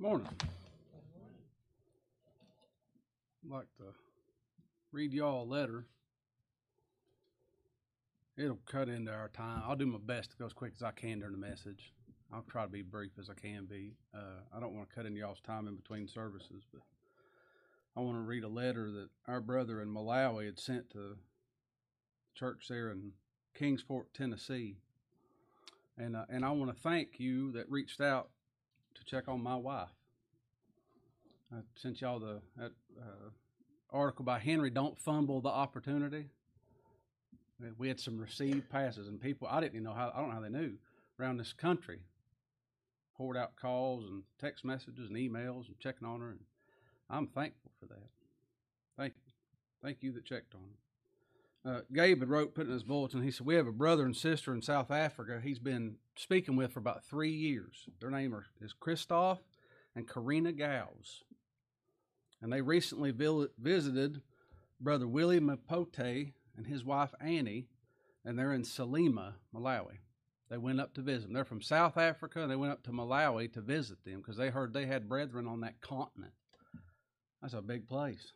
Morning. I'd like to read y'all a letter. It'll cut into our time. I'll do my best to go as quick as I can during the message. I'll try to be brief as I can be. Uh, I don't want to cut into y'all's time in between services, but I want to read a letter that our brother in Malawi had sent to church there in Kingsport, Tennessee. And, uh, and I want to thank you that reached out check on my wife. I sent y'all the that, uh, article by Henry. Don't fumble the opportunity. We had some received passes, and people I didn't even know how I don't know how they knew around this country poured out calls and text messages and emails and checking on her, and I'm thankful for that. Thank you, thank you that checked on her. Uh, Gabe had wrote, put in his bulletin. He said we have a brother and sister in South Africa. He's been speaking with for about three years. Their name are, is Christoph and Karina Gals, and they recently visited brother Willie Mapote and his wife Annie, and they're in Salima, Malawi. They went up to visit them. They're from South Africa, and they went up to Malawi to visit them because they heard they had brethren on that continent. That's a big place.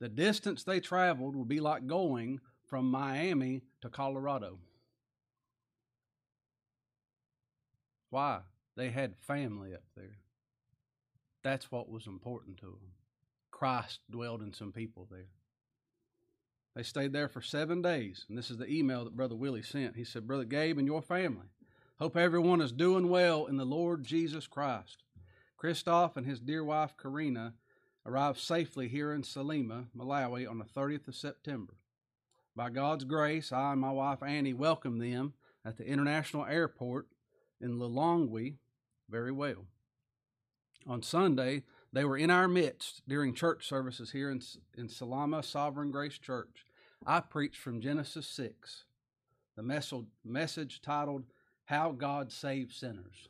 The distance they traveled would be like going from Miami to Colorado. Why? They had family up there. That's what was important to them. Christ dwelled in some people there. They stayed there for seven days. And this is the email that Brother Willie sent. He said, Brother Gabe and your family, hope everyone is doing well in the Lord Jesus Christ. Christoph and his dear wife Karina arrived safely here in Salima, Malawi on the 30th of September. By God's grace, I and my wife Annie welcomed them at the International Airport in Lilongwe very well. On Sunday, they were in our midst during church services here in, in Salima Sovereign Grace Church. I preached from Genesis 6, the message titled, How God Saves Sinners.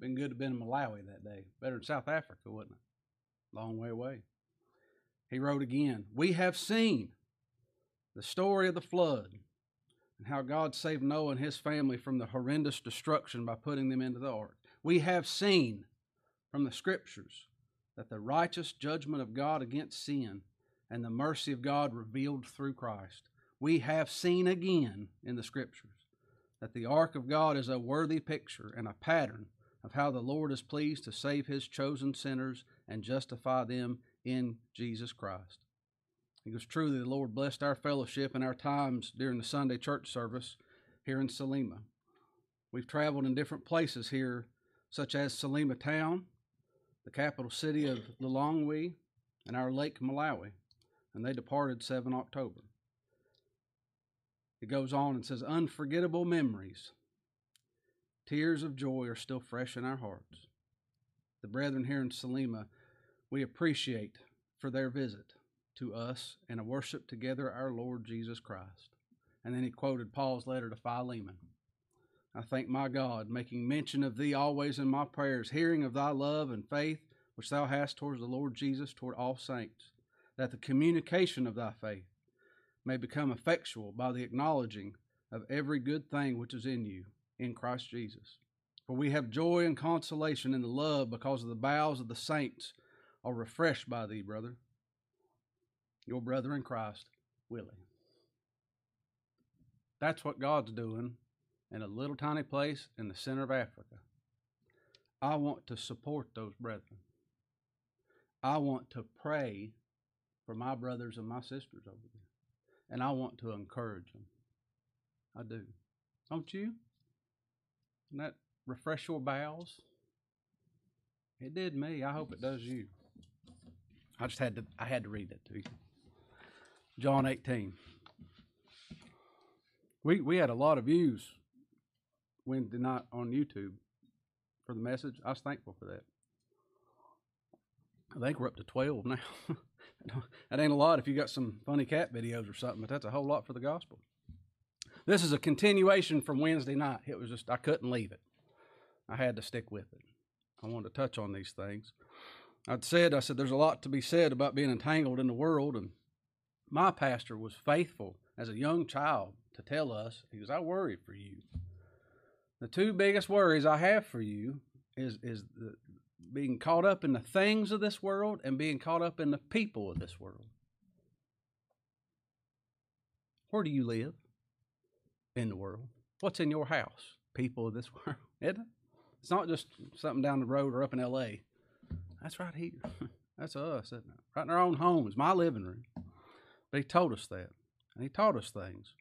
Been good to be in Malawi that day. Better than South Africa, wouldn't it? Long way away. He wrote again, We have seen the story of the flood and how God saved Noah and his family from the horrendous destruction by putting them into the ark. We have seen from the scriptures that the righteous judgment of God against sin and the mercy of God revealed through Christ. We have seen again in the Scriptures that the ark of God is a worthy picture and a pattern of how the Lord is pleased to save his chosen sinners and justify them in Jesus Christ. It was that the Lord blessed our fellowship and our times during the Sunday church service here in Salima. We've traveled in different places here, such as Salima town, the capital city of Lilongwe, and our Lake Malawi and they departed 7 October. It goes on and says, Unforgettable memories. Tears of joy are still fresh in our hearts. The brethren here in Salima, we appreciate for their visit to us and a worship together our Lord Jesus Christ. And then he quoted Paul's letter to Philemon. I thank my God, making mention of thee always in my prayers, hearing of thy love and faith which thou hast towards the Lord Jesus, toward all saints that the communication of thy faith may become effectual by the acknowledging of every good thing which is in you in Christ Jesus. For we have joy and consolation in the love because of the bowels of the saints are refreshed by thee, brother. Your brother in Christ, Willie. That's what God's doing in a little tiny place in the center of Africa. I want to support those brethren. I want to pray for my brothers and my sisters over there. And I want to encourage them. I do. Don't you? And that refresh your bowels? It did me. I hope it does you. I just had to I had to read that to you. John 18. We we had a lot of views Wednesday night on YouTube for the message. I was thankful for that. I think we're up to 12 now. that ain't a lot if you got some funny cat videos or something, but that's a whole lot for the gospel. This is a continuation from Wednesday night. It was just, I couldn't leave it. I had to stick with it. I wanted to touch on these things. I'd said, I said, there's a lot to be said about being entangled in the world. And my pastor was faithful as a young child to tell us, he goes, I worry for you. The two biggest worries I have for you is is the, being caught up in the things of this world and being caught up in the people of this world. Where do you live? In the world. What's in your house? People of this world, isn't it? It's not just something down the road or up in L.A. That's right here. That's us, isn't it? Right in our own homes, my living room. But he told us that, and he taught us things.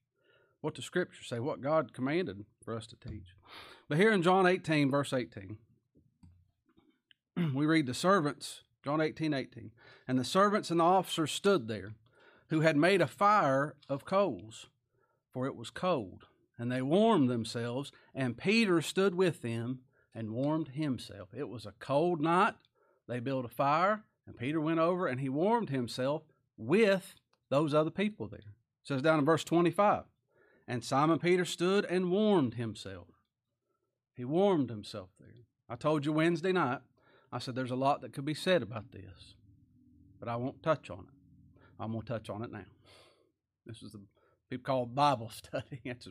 What the scriptures say, what God commanded for us to teach. But here in John 18, verse 18, we read the servants, John 18, 18, and the servants and the officers stood there, who had made a fire of coals, for it was cold. And they warmed themselves, and Peter stood with them and warmed himself. It was a cold night. They built a fire, and Peter went over and he warmed himself with those other people there. It says down in verse 25, and Simon Peter stood and warmed himself. He warmed himself there. I told you Wednesday night, I said there's a lot that could be said about this, but I won't touch on it. I'm going to touch on it now. This is the people call Bible study. It's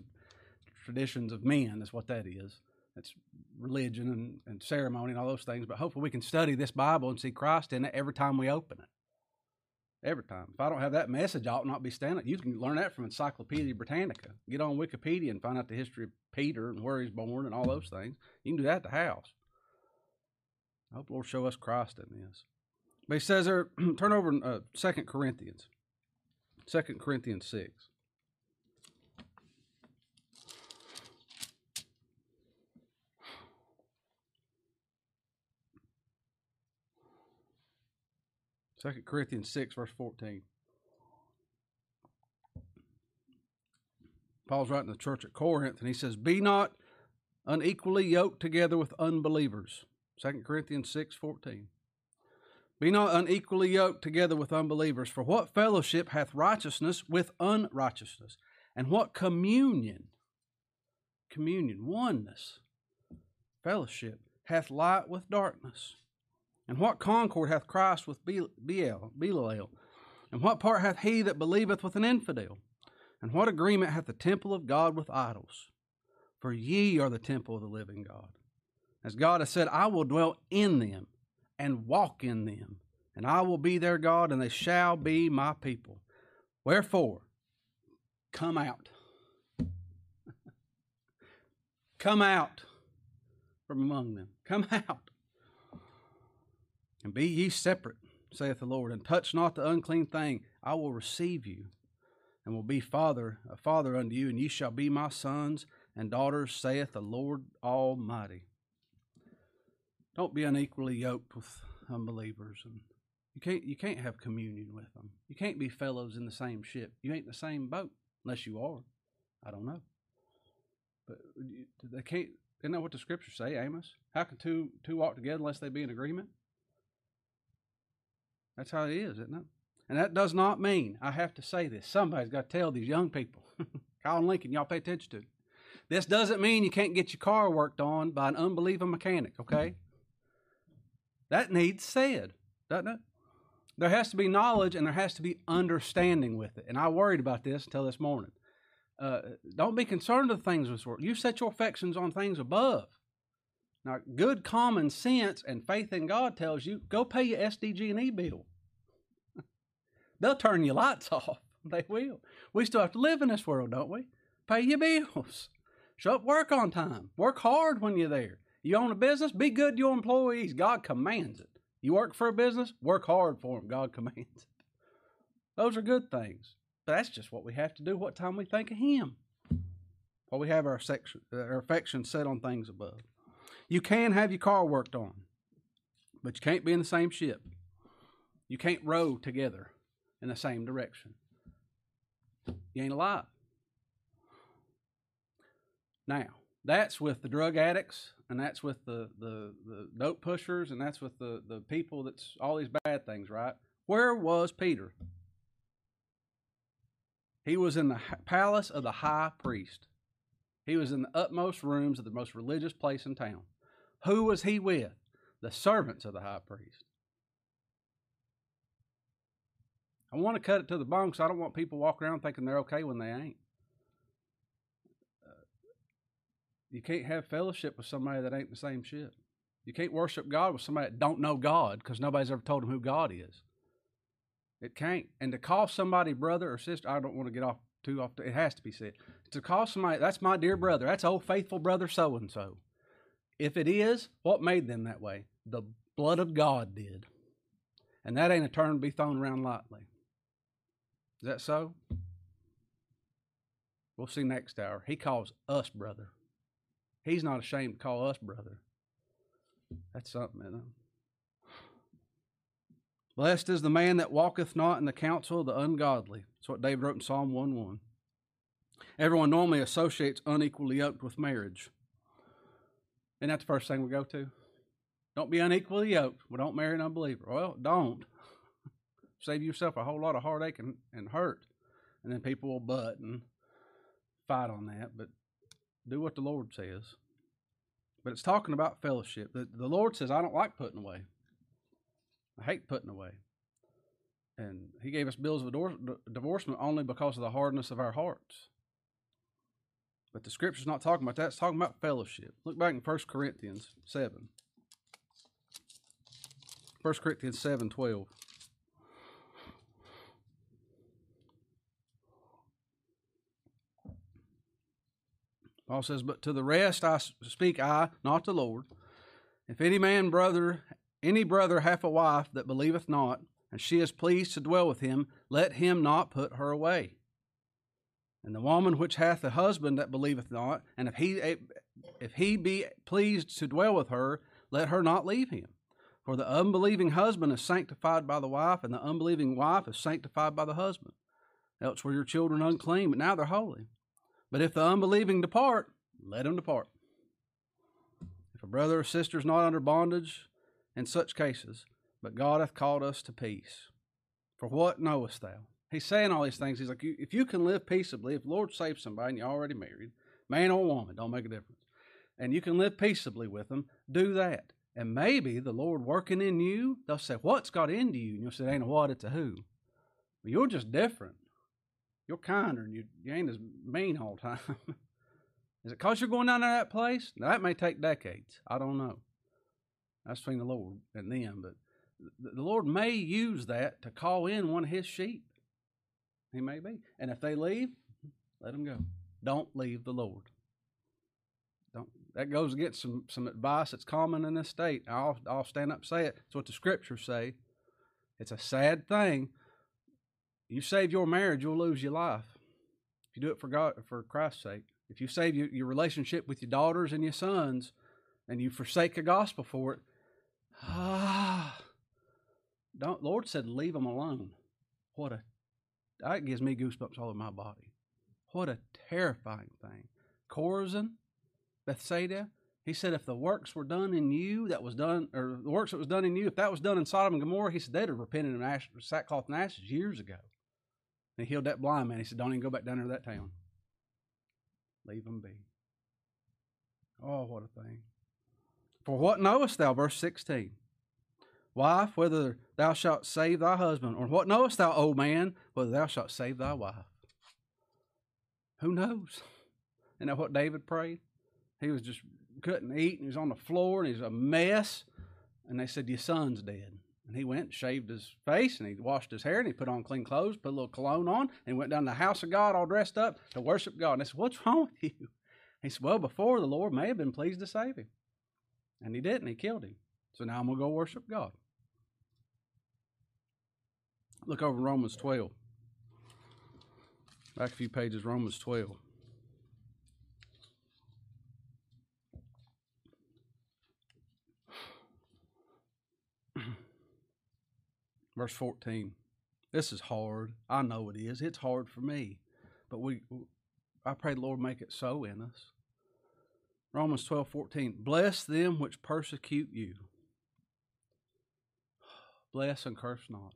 traditions of men, is what that is. It's religion and, and ceremony and all those things, but hopefully we can study this Bible and see Christ in it every time we open it. Every time. If I don't have that message, I ought not be standing. You can learn that from Encyclopedia Britannica. Get on Wikipedia and find out the history of Peter and where he's born and all those things. You can do that at the house. I hope Lord show us Christ in this. But he says there, turn over uh, 2 Corinthians. 2 Corinthians 6. Second Corinthians 6, verse 14. Paul's writing to the church at Corinth, and he says, Be not unequally yoked together with unbelievers. Second Corinthians 6, 14. Be not unequally yoked together with unbelievers, for what fellowship hath righteousness with unrighteousness? And what communion, communion, oneness, fellowship, hath light with darkness? And what concord hath Christ with Belial? Belial? And what part hath he that believeth with an infidel? And what agreement hath the temple of God with idols? For ye are the temple of the living God. As God has said, I will dwell in them and walk in them, and I will be their God, and they shall be my people. Wherefore, come out. come out from among them. Come out. And be ye separate, saith the Lord, and touch not the unclean thing. I will receive you, and will be father, a father unto you, and ye shall be my sons and daughters, saith the Lord Almighty. Don't be unequally yoked with unbelievers, and you can't you can't have communion with them. You can't be fellows in the same ship. You ain't in the same boat unless you are. I don't know, but they can't. Isn't that what the scriptures say, Amos? How can two two walk together unless they be in agreement? That's how it is, isn't it? And that does not mean, I have to say this, somebody's got to tell these young people, Colin Lincoln, y'all pay attention to. It. This doesn't mean you can't get your car worked on by an unbelieving mechanic, okay? That needs said, doesn't it? There has to be knowledge and there has to be understanding with it. And I worried about this until this morning. Uh, don't be concerned with things of this world. You set your affections on things above. Now, good common sense and faith in God tells you go pay your SDG&E bill. They'll turn your lights off. They will. We still have to live in this world, don't we? Pay your bills. Show up work on time. Work hard when you're there. You own a business, be good to your employees. God commands it. You work for a business, work hard for them. God commands it. Those are good things. But that's just what we have to do what time we think of Him. While we have our, our affection set on things above. You can have your car worked on, but you can't be in the same ship. You can't row together in the same direction. You ain't alive. Now, that's with the drug addicts, and that's with the, the, the dope pushers, and that's with the, the people that's all these bad things, right? Where was Peter? He was in the palace of the high priest. He was in the utmost rooms of the most religious place in town. Who was he with? The servants of the high priest. I want to cut it to the bone because I don't want people walking around thinking they're okay when they ain't. Uh, you can't have fellowship with somebody that ain't the same ship. You can't worship God with somebody that don't know God because nobody's ever told them who God is. It can't. And to call somebody brother or sister, I don't want to get off too off. It has to be said. To call somebody, that's my dear brother. That's old faithful brother so and so. If it is, what made them that way? The blood of God did. And that ain't a term to be thrown around lightly. Is that so? We'll see next hour. He calls us brother. He's not ashamed to call us brother. That's something, isn't it? Blessed is the man that walketh not in the counsel of the ungodly. That's what David wrote in Psalm 1 1. Everyone normally associates unequally yoked with marriage. Isn't that the first thing we go to? Don't be unequally yoked. Well, don't marry an unbeliever. Well, don't. Save yourself a whole lot of heartache and, and hurt. And then people will butt and fight on that. But do what the Lord says. But it's talking about fellowship. The, the Lord says, I don't like putting away. I hate putting away. And He gave us bills of divorcement only because of the hardness of our hearts. But the scripture's not talking about that. It's talking about fellowship. Look back in 1 Corinthians 7. 1 Corinthians 7 12. Paul says, But to the rest I speak I, not the Lord. If any man brother, any brother hath a wife that believeth not, and she is pleased to dwell with him, let him not put her away. And the woman which hath a husband that believeth not, and if he if he be pleased to dwell with her, let her not leave him. For the unbelieving husband is sanctified by the wife, and the unbelieving wife is sanctified by the husband. Else were your children unclean, but now they're holy. But if the unbelieving depart, let them depart. If a brother or sister is not under bondage in such cases, but God hath called us to peace. For what knowest thou? He's saying all these things. He's like, if you can live peaceably, if Lord saves somebody and you're already married, man or woman, don't make a difference, and you can live peaceably with them, do that. And maybe the Lord working in you, they'll say, What's got into you? And you'll say, Ain't a what, it's a who. But you're just different. You're kinder and you, you ain't as mean all the time. Is it because you're going down to that place? Now, that may take decades. I don't know. That's between the Lord and them. But the Lord may use that to call in one of his sheep. He may be. And if they leave, let them go. Don't leave the Lord. Don't. That goes against some, some advice that's common in this state. I'll, I'll stand up and say it. It's what the scriptures say. It's a sad thing you save your marriage, you'll lose your life. If you do it for God, for Christ's sake. If you save your, your relationship with your daughters and your sons, and you forsake the gospel for it, ah, don't. Lord said, leave them alone. What a that gives me goosebumps all over my body. What a terrifying thing. Chorazin, Bethsaida, he said, if the works were done in you, that was done, or the works that was done in you, if that was done in Sodom and Gomorrah, he said they'd have repented in ash, sackcloth and ashes years ago. And he healed that blind man. He said, Don't even go back down to that town. Leave them be. Oh, what a thing. For what knowest thou, verse 16? Wife, whether thou shalt save thy husband, or what knowest thou, old man, whether thou shalt save thy wife? Who knows? Isn't that what David prayed? He was just couldn't eat, and he was on the floor, and he was a mess. And they said, Your son's dead. And he went and shaved his face and he washed his hair and he put on clean clothes, put a little cologne on, and went down to the house of God all dressed up to worship God. And I said, What's wrong with you? He said, Well, before the Lord may have been pleased to save him. And he didn't, he killed him. So now I'm going to go worship God. Look over Romans 12. Back a few pages, Romans 12. Verse 14. This is hard. I know it is. It's hard for me. But we I pray the Lord make it so in us. Romans 12, 14. Bless them which persecute you. Bless and curse not.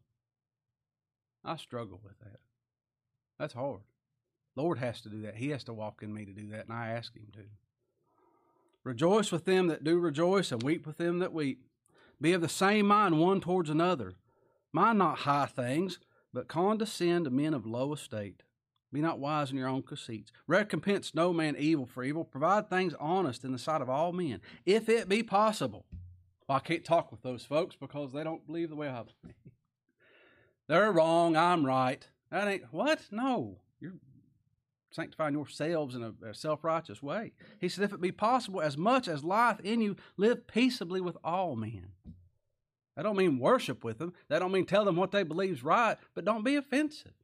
I struggle with that. That's hard. Lord has to do that. He has to walk in me to do that, and I ask Him to. Rejoice with them that do rejoice, and weep with them that weep. Be of the same mind one towards another. Mind not high things, but condescend to men of low estate. Be not wise in your own conceits. Recompense no man evil for evil. Provide things honest in the sight of all men, if it be possible. Well, I can't talk with those folks because they don't believe the way I believe. They're wrong. I'm right. That ain't what? No, you're sanctifying yourselves in a, a self righteous way. He said, If it be possible, as much as life in you, live peaceably with all men. That don't mean worship with them. That don't mean tell them what they believe is right, but don't be offensive.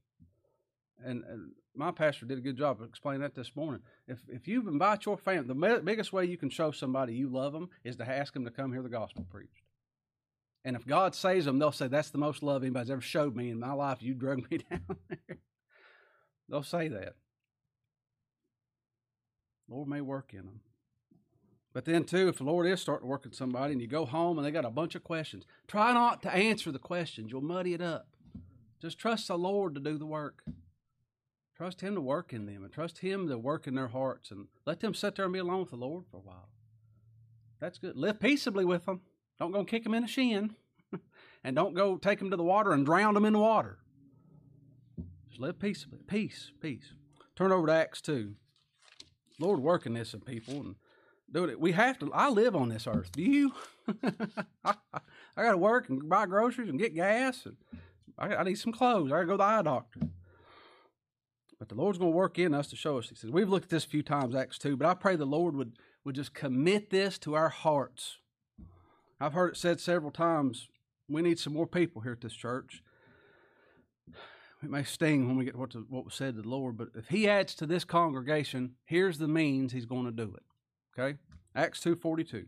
And, and, my pastor did a good job of explaining that this morning. If if you invite your family, the biggest way you can show somebody you love them is to ask them to come hear the gospel preached. And if God saves them, they'll say, That's the most love anybody's ever showed me in my life. You drug me down there. they'll say that. Lord may work in them. But then, too, if the Lord is starting to work in somebody and you go home and they got a bunch of questions, try not to answer the questions. You'll muddy it up. Just trust the Lord to do the work. Trust Him to work in them and trust Him to work in their hearts and let them sit there and be alone with the Lord for a while. That's good. Live peaceably with them. Don't go kick them in the shin. and don't go take them to the water and drown them in the water. Just live peaceably. Peace, peace. Turn over to Acts 2. Lord working this in people and doing it. We have to. I live on this earth. Do you? I, I got to work and buy groceries and get gas, and I, I need some clothes. I got to go to the eye doctor. But the Lord's going to work in us to show us. He says we've looked at this a few times, Acts two. But I pray the Lord would would just commit this to our hearts. I've heard it said several times. We need some more people here at this church it may sting when we get what, to, what was said to the Lord, but if He adds to this congregation, here's the means He's going to do it. Okay? Acts 2.42.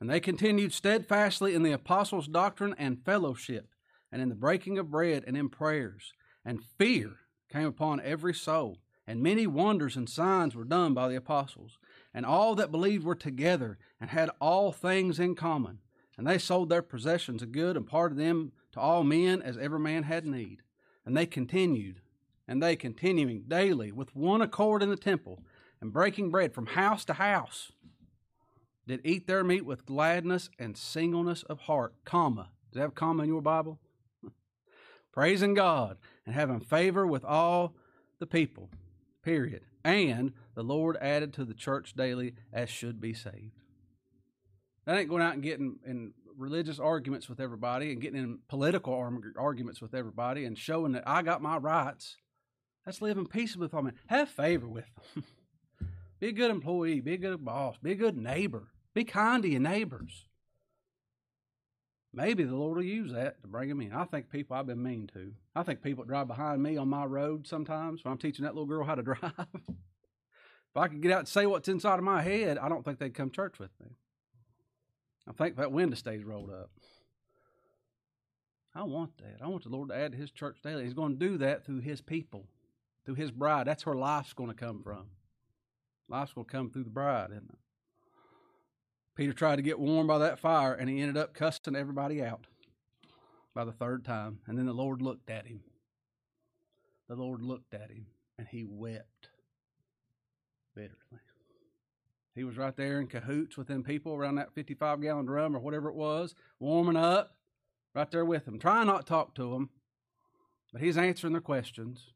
And they continued steadfastly in the apostles' doctrine and fellowship, and in the breaking of bread and in prayers. And fear came upon every soul, and many wonders and signs were done by the apostles. And all that believed were together and had all things in common. And they sold their possessions of good and parted them to all men as every man had need. And they continued, and they continuing daily with one accord in the temple, and breaking bread from house to house, did eat their meat with gladness and singleness of heart, comma. Does that have comma in your Bible? Praising God and having favor with all the people. Period. And the Lord added to the church daily as should be saved. That ain't going out and getting in religious arguments with everybody and getting in political arguments with everybody and showing that I got my rights. That's living peaceably with them. Have favor with them. be a good employee. Be a good boss. Be a good neighbor. Be kind to your neighbors. Maybe the Lord will use that to bring them in. I think people I've been mean to. I think people drive behind me on my road sometimes when I'm teaching that little girl how to drive. if I could get out and say what's inside of my head, I don't think they'd come church with me. I think that window stays rolled up. I want that. I want the Lord to add to His church daily. He's going to do that through His people, through His bride. That's where life's going to come from. Life's going to come through the bride, isn't it? Peter tried to get warm by that fire, and he ended up cussing everybody out by the third time. And then the Lord looked at him. The Lord looked at him, and he wept bitterly. He was right there in cahoots with them people around that 55 gallon drum or whatever it was, warming up, right there with them, trying not to talk to them, but he's answering their questions,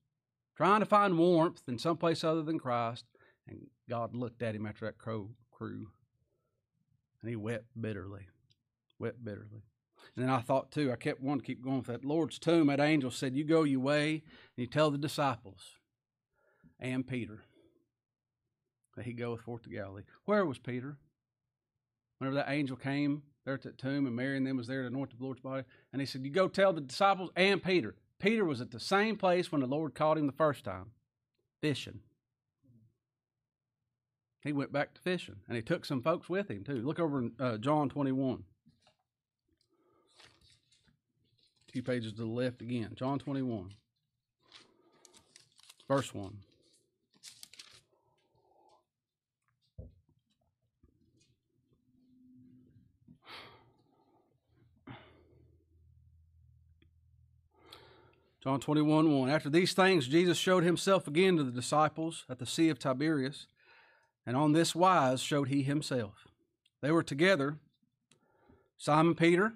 trying to find warmth in some place other than Christ. And God looked at him after that crow crew, and he wept bitterly, wept bitterly. And then I thought too, I kept wanting to keep going with that. Lord's tomb, that angel said, You go your way, and you tell the disciples and Peter that he goeth forth to Galilee. Where was Peter? Whenever that angel came there at that tomb and Mary and them was there to anoint the Lord's body, and he said, You go tell the disciples and Peter. Peter was at the same place when the Lord called him the first time, fishing. He went back to fishing, and he took some folks with him too. Look over in uh, John 21. Two pages to the left again. John 21, verse 1. John 21 1. After these things, Jesus showed himself again to the disciples at the Sea of Tiberias, and on this wise showed he himself. They were together, Simon Peter,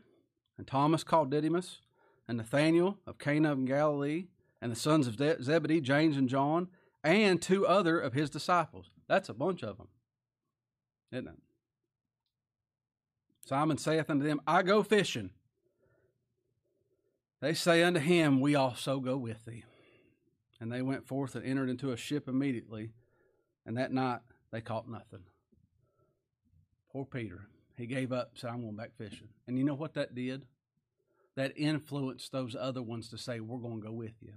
and Thomas called Didymus, and Nathanael of Cana of Galilee, and the sons of Zebedee, James and John, and two other of his disciples. That's a bunch of them, isn't it? Simon saith unto them, I go fishing. They say unto him, We also go with thee. And they went forth and entered into a ship immediately, and that night they caught nothing. Poor Peter. He gave up, said, I'm going back fishing. And you know what that did? That influenced those other ones to say, We're going to go with you.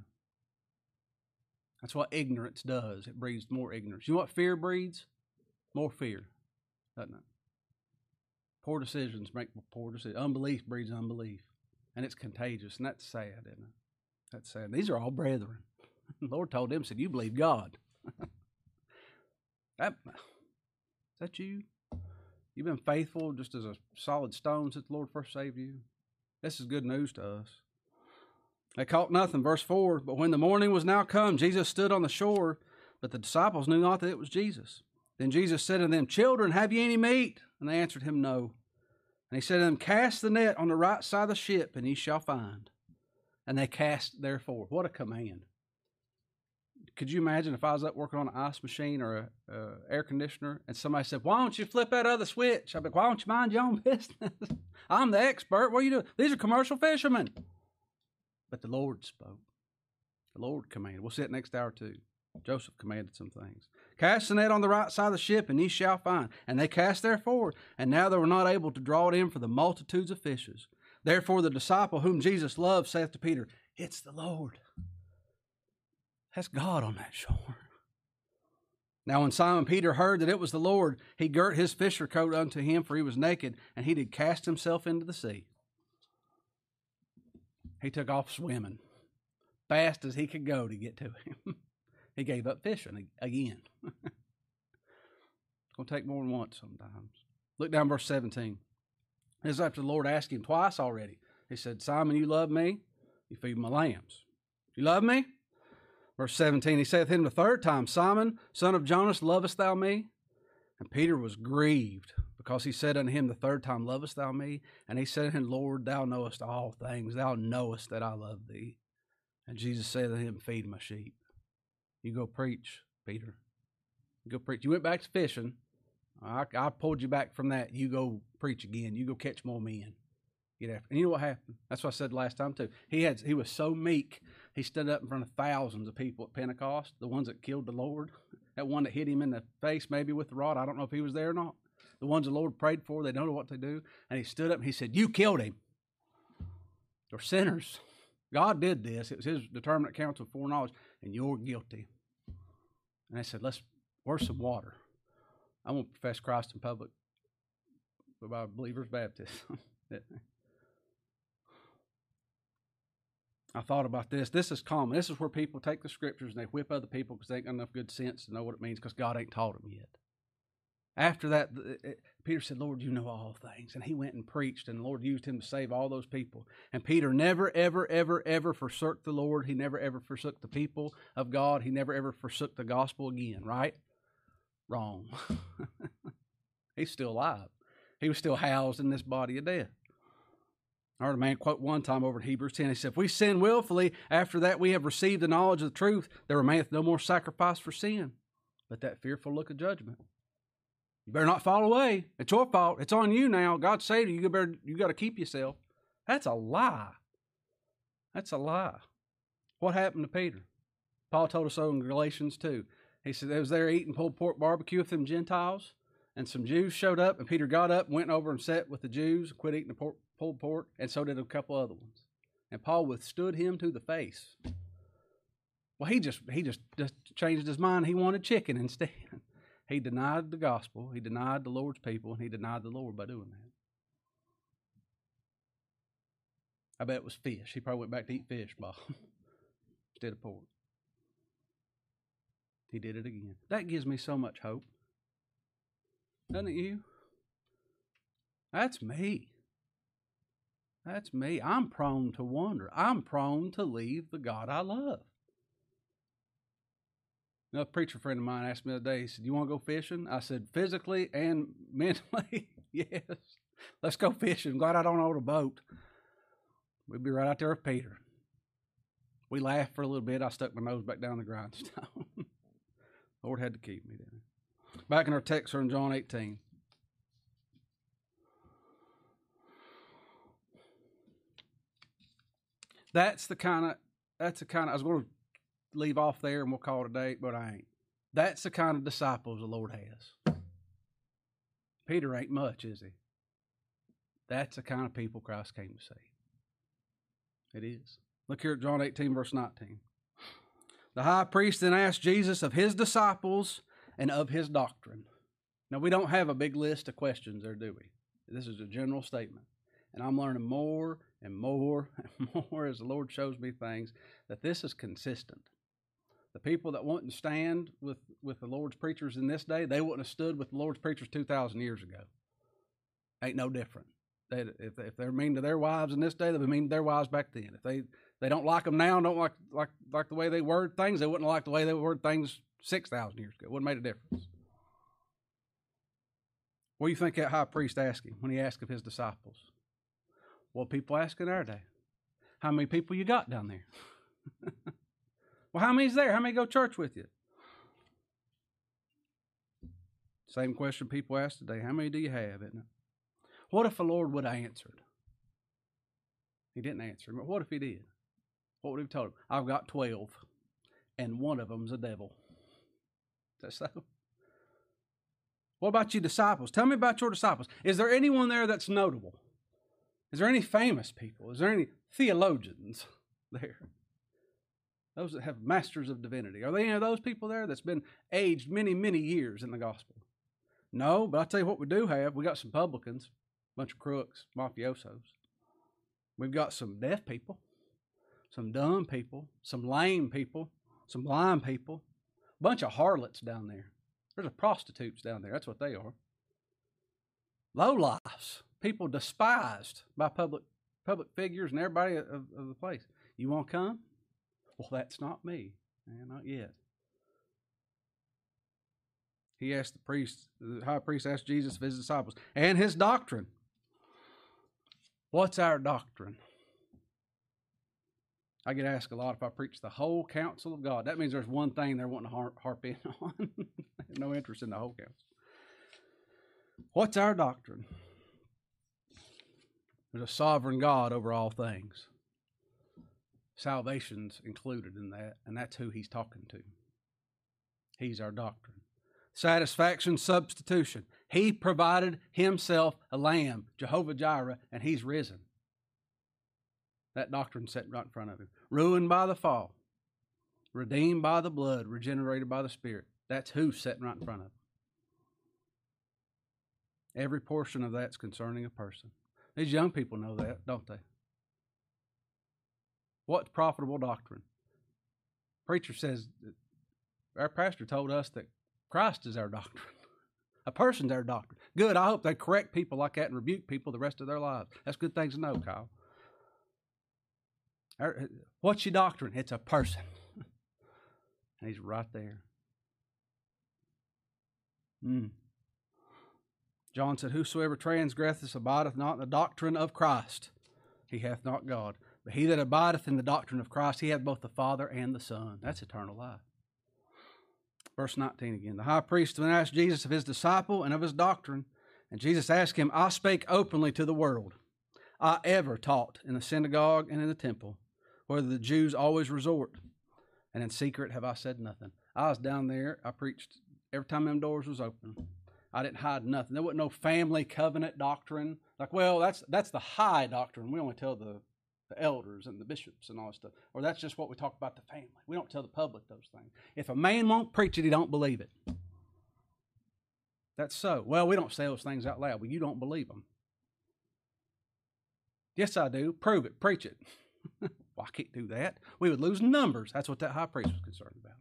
That's what ignorance does. It breeds more ignorance. You know what fear breeds? More fear, doesn't it? Poor decisions make poor decisions. Unbelief breeds unbelief. And it's contagious. And that's sad, isn't it? That's sad. These are all brethren. The Lord told them, said, You believe God. that, is that you? You've been faithful just as a solid stone since the Lord first saved you. This is good news to us. They caught nothing. Verse 4 But when the morning was now come, Jesus stood on the shore, but the disciples knew not that it was Jesus. Then Jesus said to them, Children, have ye any meat? And they answered him, No. And he said to them, Cast the net on the right side of the ship, and ye shall find. And they cast therefore. What a command. Could you imagine if I was up working on an ice machine or a, a air conditioner and somebody said, Why don't you flip that other switch? I'd be like, Why don't you mind your own business? I'm the expert. What are you doing? These are commercial fishermen. But the Lord spoke. The Lord commanded. We'll see it next hour too. Joseph commanded some things. Cast the net on the right side of the ship, and ye shall find. And they cast therefore, and now they were not able to draw it in for the multitudes of fishes. Therefore the disciple whom Jesus loved saith to Peter, It's the Lord. That's God on that shore. Now, when Simon Peter heard that it was the Lord, he girt his fisher coat unto him, for he was naked, and he did cast himself into the sea. He took off swimming, fast as he could go to get to him. he gave up fishing again. it's going to take more than once sometimes. Look down verse 17. This is after the Lord asked him twice already. He said, Simon, you love me? You feed my lambs. You love me? Verse 17, he saith him the third time, Simon, son of Jonas, lovest thou me? And Peter was grieved because he said unto him the third time, Lovest thou me? And he said unto him, Lord, thou knowest all things. Thou knowest that I love thee. And Jesus said unto him, Feed my sheep. You go preach, Peter. You go preach. You went back to fishing. I, I pulled you back from that. You go preach again. You go catch more men. Get after. And you know what happened? That's what I said last time too. He had he was so meek. He stood up in front of thousands of people at Pentecost, the ones that killed the Lord. That one that hit him in the face, maybe with the rod. I don't know if he was there or not. The ones the Lord prayed for, they don't know what to do. And he stood up and he said, You killed him. You're sinners. God did this. It was his determinate counsel foreknowledge, and you're guilty. And I said, Let's where's some water? I won't profess Christ in public by believers baptism. I thought about this. This is common. This is where people take the scriptures and they whip other people because they ain't got enough good sense to know what it means because God ain't taught them yet. After that, Peter said, Lord, you know all things. And he went and preached, and the Lord used him to save all those people. And Peter never, ever, ever, ever forsook the Lord. He never, ever forsook the people of God. He never, ever forsook the gospel again, right? Wrong. He's still alive. He was still housed in this body of death. I heard a man quote one time over in Hebrews 10. He said, If we sin willfully, after that we have received the knowledge of the truth, there remaineth no more sacrifice for sin, but that fearful look of judgment. You better not fall away. It's your fault. It's on you now. God saved you. You better you got to keep yourself. That's a lie. That's a lie. What happened to Peter? Paul told us so in Galatians 2. He said they was there eating pulled pork barbecue with them Gentiles, and some Jews showed up, and Peter got up went over and sat with the Jews, quit eating the pork, pulled pork, and so did a couple other ones. And Paul withstood him to the face. Well, he just he just, just changed his mind. He wanted chicken instead. He denied the gospel, he denied the Lord's people, and he denied the Lord by doing that. I bet it was fish. He probably went back to eat fish, Bob, instead of pork. He did it again. That gives me so much hope. Doesn't it you? That's me. That's me. I'm prone to wander. I'm prone to leave the God I love. You know, a preacher friend of mine asked me the other day, he said, You want to go fishing? I said, Physically and mentally, yes. Let's go fishing. Glad I don't own a boat. We'd be right out there with Peter. We laughed for a little bit. I stuck my nose back down the grindstone. Lord had to keep me there. Back in our text, are in John 18. That's the kind of that's the kind of I was going to leave off there and we'll call it a day, but I ain't. That's the kind of disciples the Lord has. Peter ain't much, is he? That's the kind of people Christ came to save. It is. Look here at John 18, verse 19. The high priest then asked Jesus of his disciples and of his doctrine. Now, we don't have a big list of questions there, do we? This is a general statement. And I'm learning more and more and more as the Lord shows me things that this is consistent. The people that wouldn't stand with, with the Lord's preachers in this day, they wouldn't have stood with the Lord's preachers 2,000 years ago. Ain't no different. They, if, if they're mean to their wives in this day, they'll be mean to their wives back then. If they, they don't like them now, don't like, like, like the way they word things, they wouldn't like the way they word things 6,000 years ago. Have made a difference. What do you think that high priest asked him when he asked of his disciples? What people ask in our day? How many people you got down there? well, how many's there? How many go church with you? Same question people ask today. How many do you have, isn't it? What if the Lord would have answered? He didn't answer him. But what if he did? What would he have told him? I've got 12, and one of them's a devil. That so? What about you disciples? Tell me about your disciples. Is there anyone there that's notable? Is there any famous people? Is there any theologians there? Those that have masters of divinity. Are there any of those people there that's been aged many, many years in the gospel? No, but I'll tell you what we do have. We got some publicans, a bunch of crooks, mafiosos. We've got some deaf people, some dumb people, some lame people, some blind people, bunch of harlots down there. There's a prostitutes down there. That's what they are. Low lives, people despised by public public figures and everybody of, of the place. You want to come? Well, that's not me. Man, not yet. He asked the priest, the high priest asked Jesus his disciples and his doctrine. What's our doctrine? I get asked a lot if I preach the whole counsel of God. That means there's one thing they're wanting to harp, harp in on. no interest in the whole counsel. What's our doctrine? There's a sovereign God over all things. Salvation's included in that, and that's who he's talking to. He's our doctrine. Satisfaction, substitution. He provided himself a lamb, Jehovah Jireh, and he's risen. That doctrine set right in front of him. Ruined by the fall, redeemed by the blood, regenerated by the Spirit. That's who's sitting right in front of him. Every portion of that's concerning a person. These young people know that, don't they? What's profitable doctrine? Preacher says, our pastor told us that Christ is our doctrine. A person's our doctrine. Good. I hope they correct people like that and rebuke people the rest of their lives. That's good things to know, Kyle. What's your doctrine? It's a person. and he's right there. Mm. John said, Whosoever transgresseth abideth not in the doctrine of Christ, he hath not God. But he that abideth in the doctrine of Christ, he hath both the Father and the Son. That's eternal life. Verse 19 again. The high priest then asked Jesus of his disciple and of his doctrine. And Jesus asked him, I spake openly to the world. I ever taught in the synagogue and in the temple, where the Jews always resort. And in secret have I said nothing. I was down there, I preached every time them doors was open. I didn't hide nothing. There wasn't no family covenant doctrine. Like, well, that's that's the high doctrine. We only tell the, the elders and the bishops and all that stuff. Or that's just what we talk about the family. We don't tell the public those things. If a man won't preach it, he don't believe it. That's so. Well, we don't say those things out loud. Well, you don't believe them. Yes, I do. Prove it. Preach it. well, I can't do that. We would lose numbers. That's what that high priest was concerned about.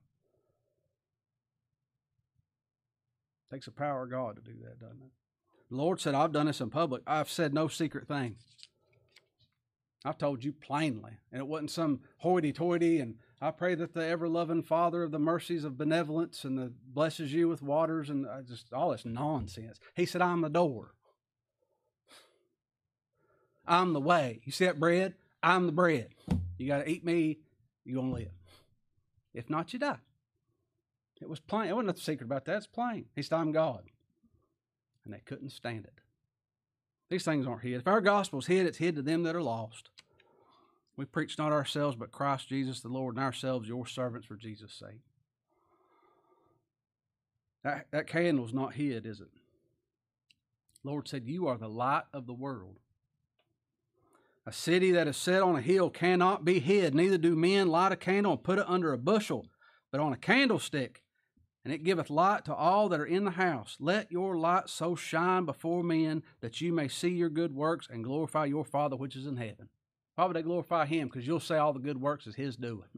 Takes the power of God to do that, doesn't it? The Lord said, I've done this in public. I've said no secret thing. I've told you plainly. And it wasn't some hoity toity. And I pray that the ever loving Father of the mercies of benevolence and the blesses you with waters and uh, just all this nonsense. He said, I'm the door. I'm the way. You see that bread? I'm the bread. You got to eat me, you're going to live. If not, you die. It was plain. It wasn't nothing secret about that. It's plain. He said, I'm God. And they couldn't stand it. These things aren't hid. If our gospel's hid, it's hid to them that are lost. We preach not ourselves, but Christ Jesus the Lord, and ourselves your servants for Jesus' sake. That, that candle's not hid, is it? Lord said, You are the light of the world. A city that is set on a hill cannot be hid, neither do men light a candle and put it under a bushel, but on a candlestick, and it giveth light to all that are in the house. Let your light so shine before men that you may see your good works and glorify your Father which is in heaven. Why would they glorify Him? Because you'll say all the good works is His doing.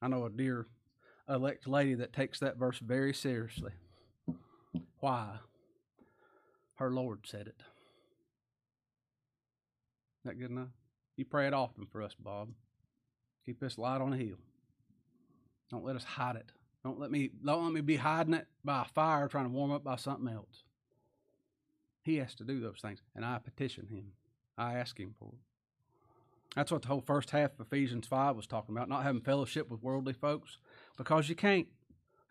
I know a dear elect lady that takes that verse very seriously. Why? Her Lord said it. That good enough? You pray it often for us, Bob. Keep this light on the hill. Don't let us hide it. Don't let me don't let me be hiding it by a fire trying to warm up by something else. He has to do those things, and I petition him. I ask him for it. That's what the whole first half of Ephesians 5 was talking about, not having fellowship with worldly folks, because you can't.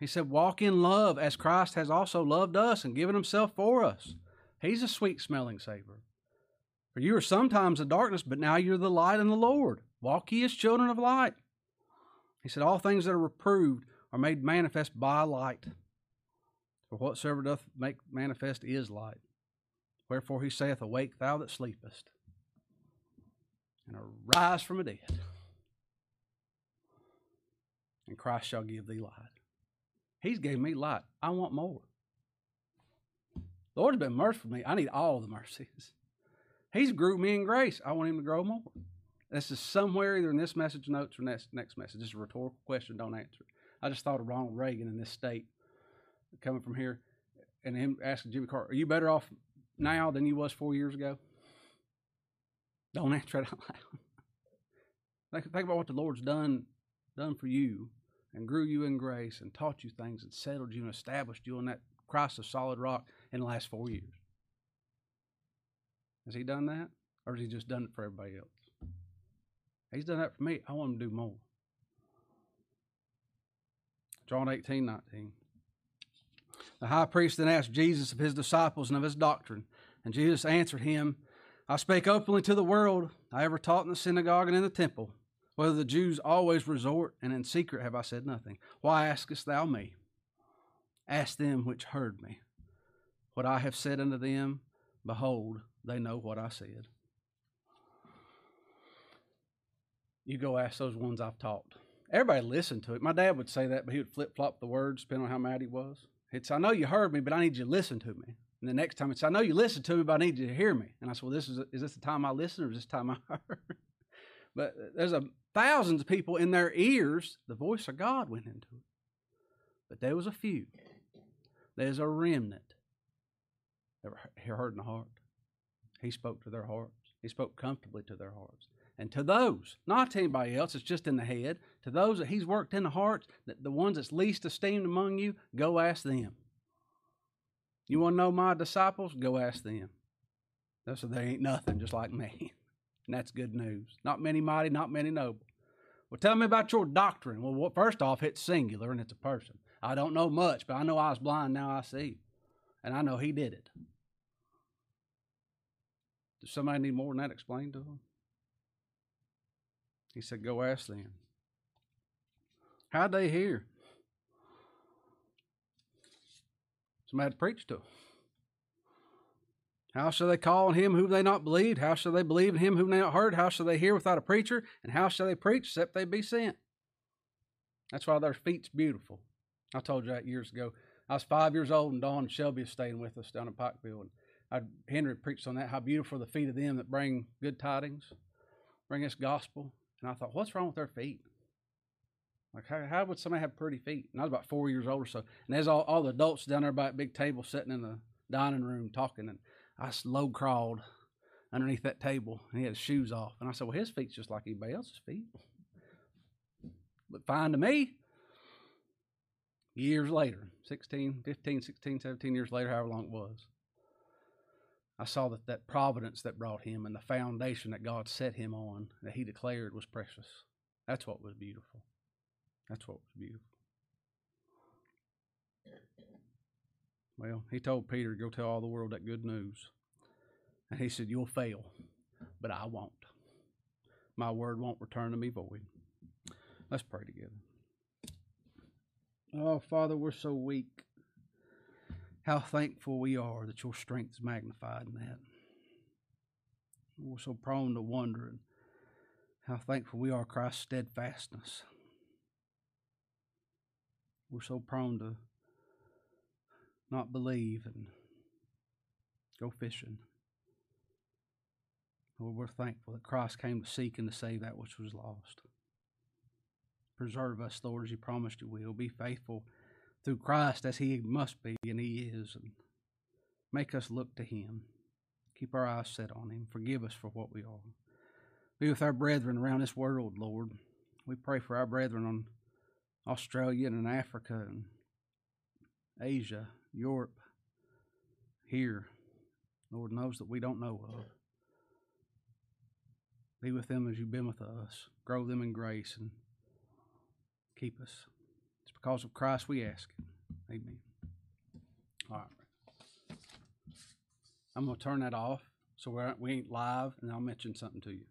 He said, Walk in love as Christ has also loved us and given himself for us. He's a sweet smelling savor. For you are sometimes in darkness, but now you're the light in the Lord. Walk ye as children of light. He said, All things that are reproved are made manifest by light. For whatsoever doth make manifest is light. Wherefore he saith, Awake, thou that sleepest, and arise from the dead, and Christ shall give thee light. He's gave me light. I want more. The Lord has been merciful to me. I need all the mercies. He's grew me in grace. I want him to grow more. This is somewhere either in this message notes or next next message. This is a rhetorical question. Don't answer it. I just thought of Ronald Reagan in this state coming from here and him asking Jimmy Carter, Are you better off now than you was four years ago? Don't answer it out loud. think, think about what the Lord's done done for you and grew you in grace and taught you things and settled you and established you on that Christ of solid rock in the last four years. Has he done that? Or has he just done it for everybody else? He's done that for me. I want him to do more. John 18, 19. The high priest then asked Jesus of his disciples and of his doctrine. And Jesus answered him, I spake openly to the world. I ever taught in the synagogue and in the temple, whether the Jews always resort, and in secret have I said nothing. Why askest thou me? Ask them which heard me. What I have said unto them, behold, they know what I said. You go ask those ones I've taught. Everybody listened to it. My dad would say that, but he would flip flop the words depending on how mad he was. It's, I know you heard me, but I need you to listen to me. And the next time it's, I know you listened to me, but I need you to hear me. And I said, well, this is, is this the time I listen or is this time I heard? but there's a thousands of people in their ears, the voice of God went into it. But there was a few. There's a remnant that heard in the heart. He spoke to their hearts. He spoke comfortably to their hearts. And to those, not to anybody else, it's just in the head, to those that he's worked in the hearts, that the ones that's least esteemed among you, go ask them. You want to know my disciples? Go ask them. They said they ain't nothing, just like me. And that's good news. Not many mighty, not many noble. Well, tell me about your doctrine. Well, first off, it's singular and it's a person. I don't know much, but I know I was blind, now I see. And I know he did it. Somebody need more than that explained to them? He said, Go ask them. How'd they hear? Somebody had to preach to them. How shall they call on him whom they not believed? How shall they believe in him whom they not heard? How shall they hear without a preacher? And how shall they preach except they be sent? That's why their feet's beautiful. I told you that years ago. I was five years old, and Dawn Shelby was staying with us down in Pikeville. And I, Henry preached on that, how beautiful the feet of them that bring good tidings, bring us gospel. And I thought, what's wrong with their feet? Like, how, how would somebody have pretty feet? And I was about four years old or so. And there's all, all the adults down there by a big table sitting in the dining room talking. And I slow crawled underneath that table and he had his shoes off. And I said, Well, his feet's just like anybody else's feet. But fine to me. Years later, 16, 15, 16, 17 years later, however long it was, I saw that that providence that brought him and the foundation that God set him on that he declared was precious. That's what was beautiful. That's what was beautiful. Well, he told Peter, Go tell all the world that good news. And he said, You'll fail, but I won't. My word won't return to me void. Let's pray together. Oh, Father, we're so weak. How thankful we are that your strength is magnified in that. We're so prone to wondering how thankful we are Christ's steadfastness. We're so prone to not believe and go fishing. Lord, we're thankful that Christ came to seek and to save that which was lost. Preserve us, Lord, as you promised you will. Be faithful through Christ as he must be and he is. And make us look to him. Keep our eyes set on him. Forgive us for what we are. Be with our brethren around this world, Lord. We pray for our brethren on Australia and in Africa and Asia, Europe, here. Lord knows that we don't know of. Be with them as you've been with us. Grow them in grace and keep us. Because of Christ we ask. Amen. All right. I'm going to turn that off so we ain't live, and I'll mention something to you.